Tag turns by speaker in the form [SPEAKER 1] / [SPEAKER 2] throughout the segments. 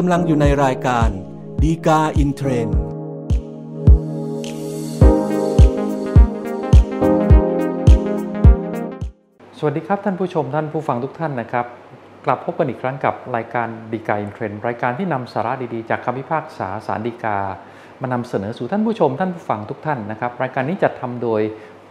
[SPEAKER 1] กำลังอยู่ในรายการฎีกาอินเทรนด์
[SPEAKER 2] สวัสดีครับท่านผู้ชมท่านผู้ฟังทุกท่านนะครับ กลับพบกันอีกครั้งกับรายการฎีกาอินเทรนด์รายการที่นำสาระดีๆ จากคำพิพากษาศาลฎีกา มานำเสนอสู่ท่านผู้ชมท่านผู้ฟังทุกท่านนะครับ รายการนี้จัดทำโดย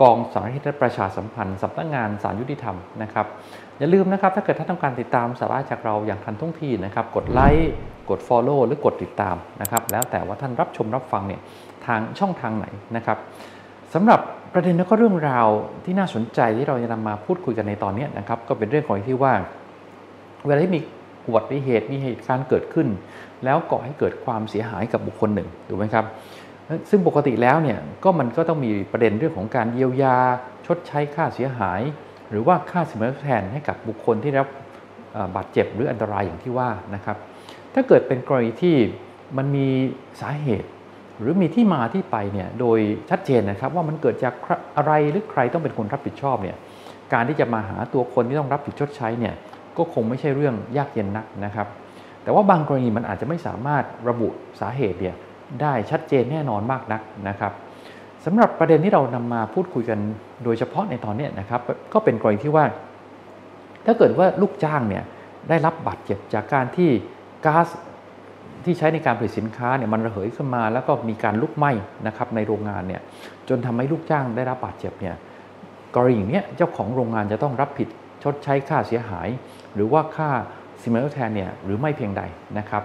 [SPEAKER 2] กองสารนิเทศประชาสัมพันธ์สำนักงานศาลยุติธรรมนะครับอย่าลืมนะครับถ้าเกิดท่านต้องการติดตามสาระจากเราอย่างทันท่วงทีนะครับกดไลค์กด Follow หรือกดติดตามนะครับแล้วแต่ว่าท่านรับชมรับฟังเนี่ยทางช่องทางไหนนะครับสำหรับประเด็นและก็เรื่องราวที่น่าสนใจที่เราจะนำมาพูดคุยกันในตอนนี้นะครับก็เป็นเรื่องของที่ว่า เวลาที่มีอุบัติเหตุมีเหตุการณ์เกิดขึ้น แล้วก่อให้เกิดความเสียหายกับบุคคลหนึ่งถูกไหมครับ ซึ่งปกติแล้วเนี่ยก็มันก็ต้องมีประเด็นเรื่องของการเยียวยา ชดใช้ค่าเสียหาย หรือว่าค่าสินไหมทดแทนให้กับบุคคลที่รับบาดเจ็บหรืออันตรายอย่างที่ว่านะครับ ถ้าเกิดเป็นกรณีที่มันมีสาเหตุ หรือมีที่มาที่ไปเนี่ยโดยชัดเจนนะครับว่ามันเกิดจากอะไรหรือใครต้องเป็นคนรับผิดชอบเนี่ยการที่จะมาหาตัวคนที่ต้องรับผิดชดใช้เนี่ยก็คงไม่ใช่เรื่องยากเย็นนักนะครับ แต่ว่าบางกรณีมันอาจจะไม่สามารถระบุสาเหตุเนี่ย ได้ชัดเจนแน่นอนมากนักนะครับสำหรับประเด็นที่เรานำมาพูดคุยกันโดยเฉพาะในตอนนี้นะครับก็เป็นกรณีที่ว่า ถ้าเกิดว่าลูกจ้างเนี่ยได้รับบาดเจ็บจากการที่ก๊าซที่ใช้ในการผลิตสินค้าเนี่ยมันระเหยขึ้นมาแล้วก็มีการลุกไหม้นะครับในโรงงานเนี่ยจนทำให้ลูกจ้างได้รับบาดเจ็บเนี่ยกรณีอย่างนี้เจ้าของโรงงานจะต้องรับผิดชดใช้ค่าเสียหาย หรือว่าค่าสินไหมทดแทนเนี่ยหรือไม่เพียงใดนะครับ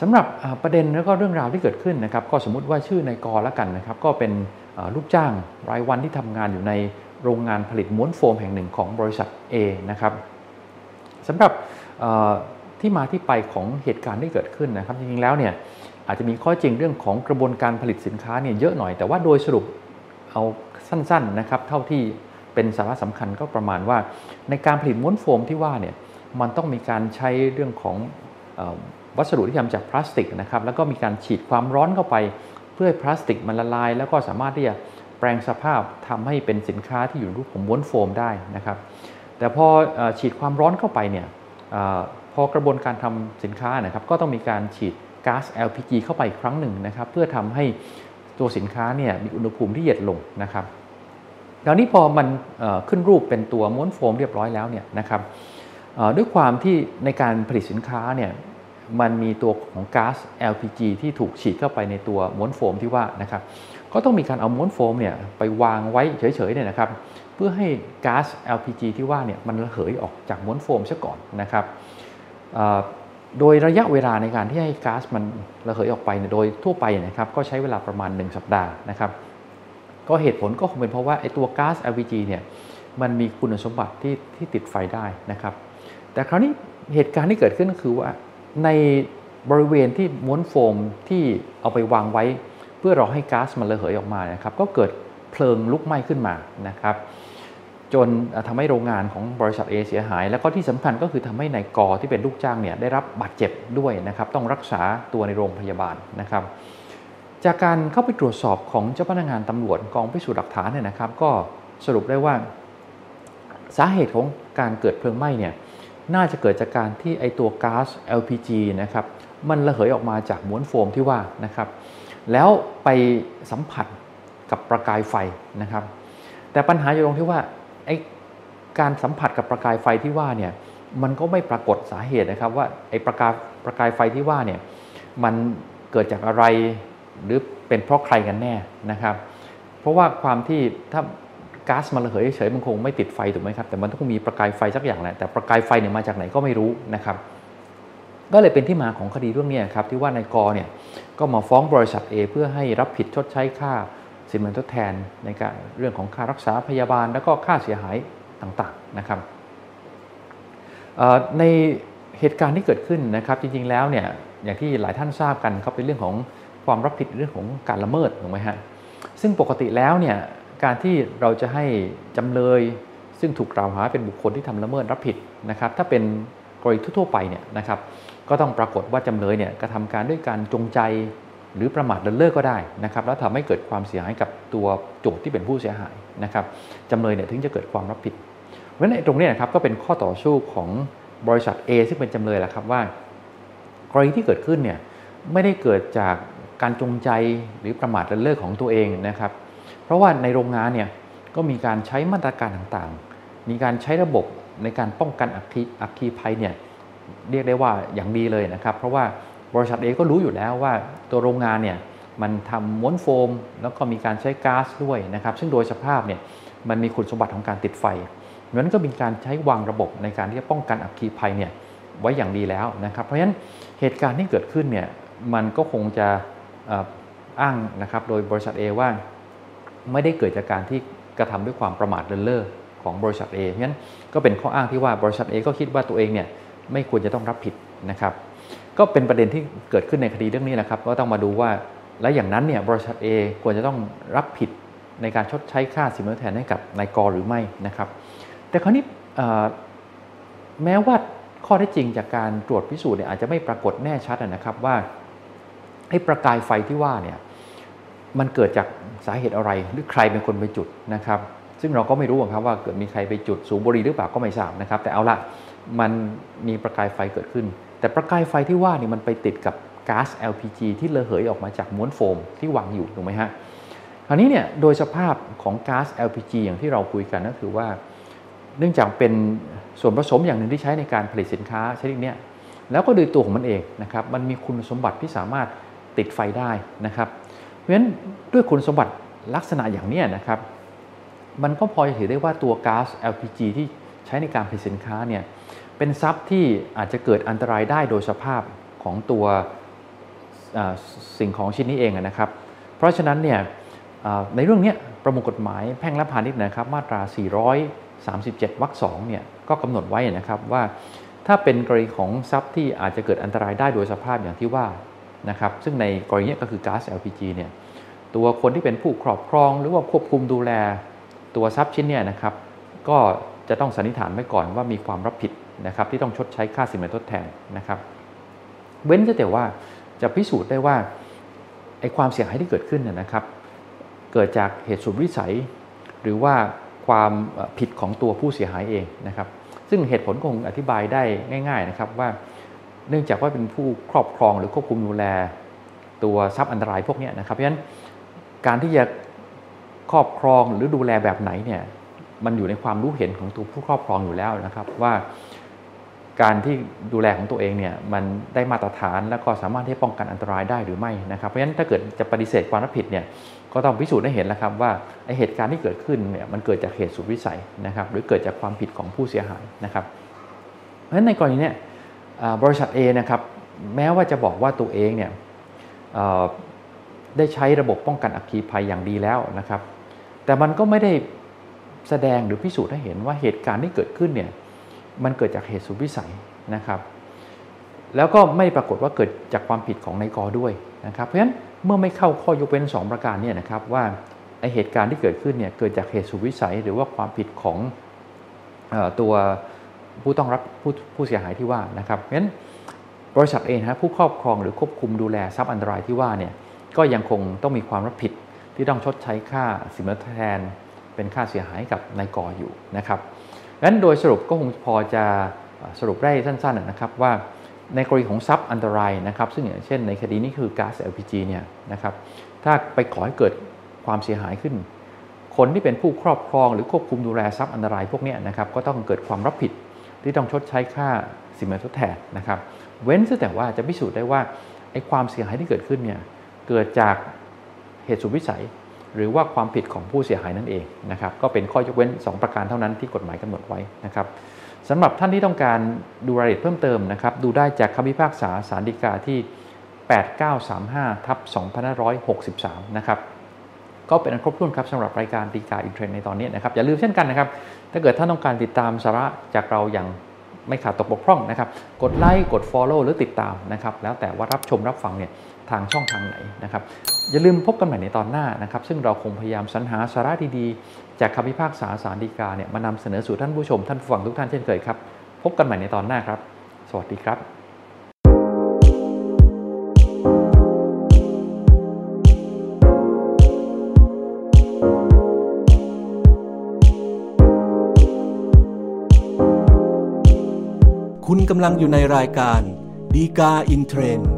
[SPEAKER 2] สำหรับประเด็นแล้วก็เรื่องราวที่เกิดขึ้นนะครับ ก็สมมติว่าชื่อนายกรแล้วกันนะครับ ก็เป็นลูกจ้างรายวันที่ทำงานอยู่ในโรงงานผลิตม้วนโฟมแห่งหนึ่งของบริษัท A นะครับสำหรับที่มาที่ไปของเหตุการณ์ที่เกิดขึ้นนะครับจริงๆแล้วเนี่ยอาจจะมีข้อจริงเรื่องของกระบวนการผลิตสินค้าเนี่ยเยอะหน่อยแต่ว่าโดยสรุปเอาสั้นๆนะครับ เท่าที่เป็นสาระสำคัญก็ประมาณว่า ในการผลิตม้วนโฟมที่ว่าเนี่ยมันต้องมีการใช้เรื่องของ วัสดุที่ทำจากพลาสติกนะครับแล้วก็มีการฉีดความร้อนเข้าไป เพื่อให้พลาสติกมันละลาย แล้วก็สามารถที่จะแปลงสภาพทำให้เป็นสินค้าที่อยู่ในรูปของม้วนโฟมได้นะครับ แต่พอฉีดความร้อนเข้าไปเนี่ยพอกระบวนการทำสินค้านะครับ ก็ต้องมีการฉีดก๊าซ LPG เข้าไปครั้งหนึ่งนะครับ เพื่อทำให้ตัวสินค้าเนี่ยมีอุณหภูมิที่เย็นลงนะครับคราวนี้พอมันขึ้นรูปเป็นตัวม้วนโฟมเรียบร้อยแล้วเนี่ยนะครับด้วยความที่ในการผลิตสินค้าเนี่ย มันมีตัวของก๊าซ LPG ที่ถูกฉีดเข้าไปในตัวม้วนโฟมที่ว่านะครับก็ต้องมีการเอาม้วนโฟมเนี่ยไปวางไว้เฉยๆเนี่ยนะครับเพื่อให้ก๊าซ LPG ที่ว่าเนี่ยมันระเหยออกจากม้วนโฟมซะก่อนนะครับโดยระยะเวลาในการที่ให้ก๊าซมันระเหยออกไปโดยทั่วไปนะครับก็ใช้เวลาประมาณ 1 สัปดาห์นะครับก็เหตุผลก็คงเป็นเพราะว่าไอ้ตัวก๊าซ LPG เนี่ยมันมีคุณสมบัติที่ที่ติดไฟได้นะครับแต่คราวนี้เหตุการณ์ที่เกิดขึ้นก็คือว่า ในบริเวณที่ม้วนโฟมที่เอาไปวางไว้ เพื่อรอให้ก๊าซมันระเหยออกมานะครับ ก็เกิดเพลิงลุกไหม้ขึ้นมานะครับ จนทำให้โรงงานของบริษัทเอเสียหาย แล้วก็ที่สำคัญก็คือทำให้นายกอที่เป็นลูกจ้างเนี่ยได้รับบาดเจ็บด้วยนะครับ ต้องรักษาตัวในโรงพยาบาลนะครับ จากการเข้าไปตรวจสอบของเจ้าพนักงานตำรวจกองพิสูจน์หลักฐานเนี่ยนะครับ ก็สรุปได้ว่าสาเหตุของการเกิดเพลิงไหม้เนี่ย น่าจะเกิดจากการที่ไอตัวก๊าซ LPG นะครับมันระเหยออกมาจากม้วนโฟมที่ว่านะครับ แล้วไปสัมผัสกับประกายไฟนะครับ แต่ปัญหาอยู่ตรงที่ว่าไอการสัมผัสกับประกายไฟที่ว่าเนี่ยมันก็ไม่ปรากฏสาเหตุนะครับว่าไอประกายประกายไฟที่ว่าเนี่ยมันเกิดจากอะไรหรือเป็นเพราะใครกันแน่นะครับ เพราะว่าความที่ถ้า ก๊าซมันระเหยเฉยมันคงไม่ติดไฟถูกไหมครับแต่มันต้องมีประกายไฟสักอย่างแหละแต่ประกายไฟเนี่ยมาจากไหนก็ไม่รู้นะครับ ก็เลยเป็นที่มาของคดีเรื่องนี้ครับที่ว่านายกเนี่ยก็มาฟ้องบริษัท A เพื่อให้รับผิดชดใช้ค่าสินไหมทดแทนในการเรื่องของค่ารักษาพยาบาล แล้วก็ค่าเสียหายต่างๆนะครับในเหตุการณ์ที่เกิดขึ้นนะครับจริงๆแล้วเนี่ยอย่างที่หลายท่านทราบกันเขาเป็นเรื่องของความรับผิดเรื่องของการละเมิดถูกไหมฮะซึ่งปกติแล้วเนี่ย การที่เราจะให้จำเลย ซึ่งถูกกล่าวหาเป็นบุคคลที่ทำละเมิดรับผิดนะครับถ้าเป็นกรณีทั่วไปเนี่ยนะครับก็ต้องปรากฏว่าจำเลยเนี่ยกระทาการด้วยการจงใจหรือประมาทเลินเล่อก็ได้นะครับแล้วทำให้เกิดความเสียหายกับตัวโจทย์ที่เป็นผู้เสียหายนะครับจำเลยเนี่ยถึงจะเกิดความรับผิด เพราะฉะนั้นตรงนี้นะครับก็เป็นข้อต่อสู้ของบริษัท A ซึ่งเป็นจำเลยแหละครับว่า กรณีที่เกิดขึ้นเนี่ยไม่ได้เกิดจากการจงใจหรือประมาทเลินเล่อของตัวเองนะครับ ราะว่าในโรงงานเนี่ยก็มีการใช้มาตรการต่างๆ มีการใช้ระบบในการป้องกันอัคคีอัคคีภัยเนี่ยเรียกได้ว่าอย่างดีเลยนะครับ เพราะว่าบริษัทเองก็รู้อยู่แล้วว่าตัวโรงงานเนี่ยมันทำม้วนโฟม แล้วก็มีการใช้ก๊าซด้วยนะครับ ซึ่งโดยสภาพเนี่ยมันมีคุณสมบัติของการติดไฟนั้นก็มีการใช้วางระบบในการที่จะป้องกันอัคคีภัยเนี่ยไว้อย่างดีแล้วนะครับ เพราะฉะนั้นเหตุการณ์ที่เกิดขึ้นเนี่ยมันก็คงจะอ้างนะครับโดยบริษัท A ว่า ไม่ได้เกิดจากการที่กระทำด้วยความประมาทเลินเล่อของบริษัท A เพราะฉะนั้นก็เป็นข้ออ้างที่ว่าบริษัท A ก็คิดว่าตัวเองเนี่ยไม่ควรจะต้องรับผิดนะครับ ก็เป็นประเด็นที่เกิดขึ้นในคดีเรื่องนี้นะครับ ก็ต้องมาดูว่าและอย่างนั้นเนี่ยบริษัท A ควรจะต้องรับผิดในการชดใช้ค่าสินทดแทนให้กับนายกหรือไม่นะครับ แต่คราวนี้แม้ว่าข้อเท็จจริงจากการตรวจพิสูจน์เนี่ยอาจจะไม่ปรากฏแน่ชัดนะครับว่าไอ้ประกายไฟที่ว่าเนี่ย มันเกิดจากสาเหตุอะไรหรือใครเป็นคนไปจุดนะครับ ซึ่งเราก็ไม่รู้ครับว่าเกิดมีใครไปจุดสูบบุหรี่หรือเปล่าก็ไม่ทราบนะครับ แต่เอาละมันมีประกายไฟเกิดขึ้น แต่ประกายไฟที่ว่านี่มันไปติดกับก๊าซ LPG ที่ระเหยออกมาจากม้วนโฟมที่วางอยู่ถูกไหมฮะคราวนี้เนี่ยโดยสภาพของก๊าซ LPG อย่างที่เราคุยกันก็คือว่า เนื่องจากเป็นส่วนผสมอย่างหนึ่งที่ใช้ในการผลิตสินค้าชนิดนี้แล้วก็โดยตัวของมันเองนะครับมันมีคุณสมบัติที่สามารถติดไฟได้นะครับ ราะฉะนั้นด้วยคุณสมบัติลักษณะอย่างนี้นะครับ มันก็พอจะถือได้ว่าตัวก๊าซ LPG ที่ใช้ในการผลิตสินค้าเนี่ยเป็นทรัพย์ที่อาจจะเกิดอันตรายได้โดยสภาพของตัวสิ่งของชิ้นนี้เองนะครับ เพราะฉะนั้นเนี่ยในเรื่องนี้ประมวลกฎหมายแพ่งและพาณิชย์นะครับ มาตรา 437 วรรค2เนี่ยก็กำหนดไว้นะครับว่าถ้าเป็นกรณีของทรัพย์ที่อาจจะเกิดอันตรายได้โดยสภาพอย่างที่ว่า นะครับซึ่งในกรณีนี้ก็คือก๊าซ LPG เนี่ยตัวคนที่เป็นผู้ครอบครอง หรือว่าควบคุมดูแลตัวทรัพย์ชิ้นเนี่ยนะครับก็จะต้องสันนิษฐานไว้ก่อนว่ามีความรับผิดนะครับที่ต้องชดใช้ค่าสินไหมทดแทนนะครับ เว้นแต่ว่าจะพิสูจน์ได้ว่าไอ้ความเสียหายที่เกิดขึ้นน่ยนะครับ เกิดจากเหตุสุดวิสัย หรือว่าความผิดของตัวผู้เสียหายเองนะครับ ซึ่งเหตุผลคงอธิบายได้ง่าย ๆนะครับว่า เนื่องจากว่าเป็นผู้ครอบครองหรือควบคุมดูแล ตัวทรัพย์อันตรายพวกนี้นะครับ เพราะฉะนั้นการที่จะครอบครองหรือดูแลแบบไหนเนี่ยมันอยู่ในความรู้เห็นของตัวผู้ครอบครองอยู่แล้วนะครับ ว่าการที่ดูแลของตัวเองเนี่ยมันได้มาตรฐานแล้วก็สามารถที่ป้องกันอันตรายได้หรือไม่นะครับเพราะฉะนั้นถ้าเกิดจะปฏิเสธความรับผิดเนี่ยก็ต้องพิสูจน์ให้เห็นแล้วครับว่าไอเหตุการณ์ที่เกิดขึ้นเนี่ยมันเกิดจากเหตุสุดวิสัยนะครับ หรือเกิดจากความผิดของผู้เสียหายนะครับ เพราะฉะนั้นในกรณีเนี้ บริษัท A นะครับแม้ว่าจะบอกว่าตัวเองเนี่ยได้ใช้ระบบป้องกันอัคคีภัยอย่างดีแล้วนะครับ แต่มันก็ไม่ได้แสดงหรือพิสูจน์ให้เห็นว่าเหตุการณ์ที่เกิดขึ้นเนี่ยมันเกิดจากเหตุสุดวิสัยนะครับ แล้วก็ไม่ปรากฏว่าเกิดจากความผิดของนายกด้วยนะครับ เพราะฉะนั้นเมื่อไม่เข้าข้อยกเว้น 2 ประการเนี่ยนะครับว่าไอเหตุการณ์ที่เกิดขึ้นเนี่ยเกิดจากเหตุสุดวิสัย หรือว่าความผิดของตัว ผู้ต้องรับผู้ผู้เสียหายที่ว่านะครับเพราะฉะนั้นบริษัทเองนะผู้ครอบครองหรือควบคุมดูแลทรัพย์อันตรายที่ว่าเนี่ยก็ยังคงต้องมีความรับผิดที่ต้องชดใช้ค่าสินทดแทน เป็นค่าเสียหายกับนายกออยู่นะครับงั้นโดยสรุปก็คงพอจะสรุปได้สั้นๆนะครับว่าในกรณีของทรัพย์อันตรายนะครับ ซึ่งอย่างเช่นในคดีนี้คือก๊าซ LPG เนี่ยนะครับถ้าไปขอให้เกิดความเสียหายขึ้น คนที่เป็นผู้ครอบครองหรือควบคุมดูแลทรัพย์อันตรายพวกนี้นะครับก็ต้องเกิดความรับผิด ที่ต้องชดใช้ค่าสินไหมทดแทนนะครับ เว้นแต่ว่าจะพิสูจน์ได้ว่าไอ้ความเสียหายที่เกิดขึ้นเนี่ยเกิดจากเหตุสุดวิสัย หรือว่าความผิดของผู้เสียหายนั่นเองนะครับก็เป็นข้อยกเว้น 2 ประการเท่านั้นที่กฎหมายกำหนดไว้นะครับสำหรับท่านที่ต้องการดูรายละเอียดเพิ่มเติมนะครับดูได้จากคำพิพากษาสารดีกาที่ 8935ทับ2563 นะครับ ก็เป็นครบถ้วนครับสำหรับรายการดีกาอินเทรนในตอนนี้นะครับอย่าลืมเช่นกันนะครับ ถ้าเกิดท่านต้องการติดตามสาระจากเราอย่างไม่ขาดตกบกพร่องนะครับ กดไลค์กด Follow หรือติดตามนะครับ แล้วแต่ว่ารับชมรับฟังเนี่ยทางช่องทางไหนนะครับ อย่าลืมพบกันใหม่ในตอนหน้านะครับ ซึ่งเราคงพยายามสรรหาสาระดีๆ จากคำพิพากษาสารดีกาเนี่ยมานำเสนอสู่ท่านผู้ชมท่านผู้ฟังทุกท่านเช่นเคยครับ พบกันใหม่ในตอนหน้าครับ สวัสดีครับ
[SPEAKER 1] คุณกำลังอยู่ในรายการดีกาอินเทรนด์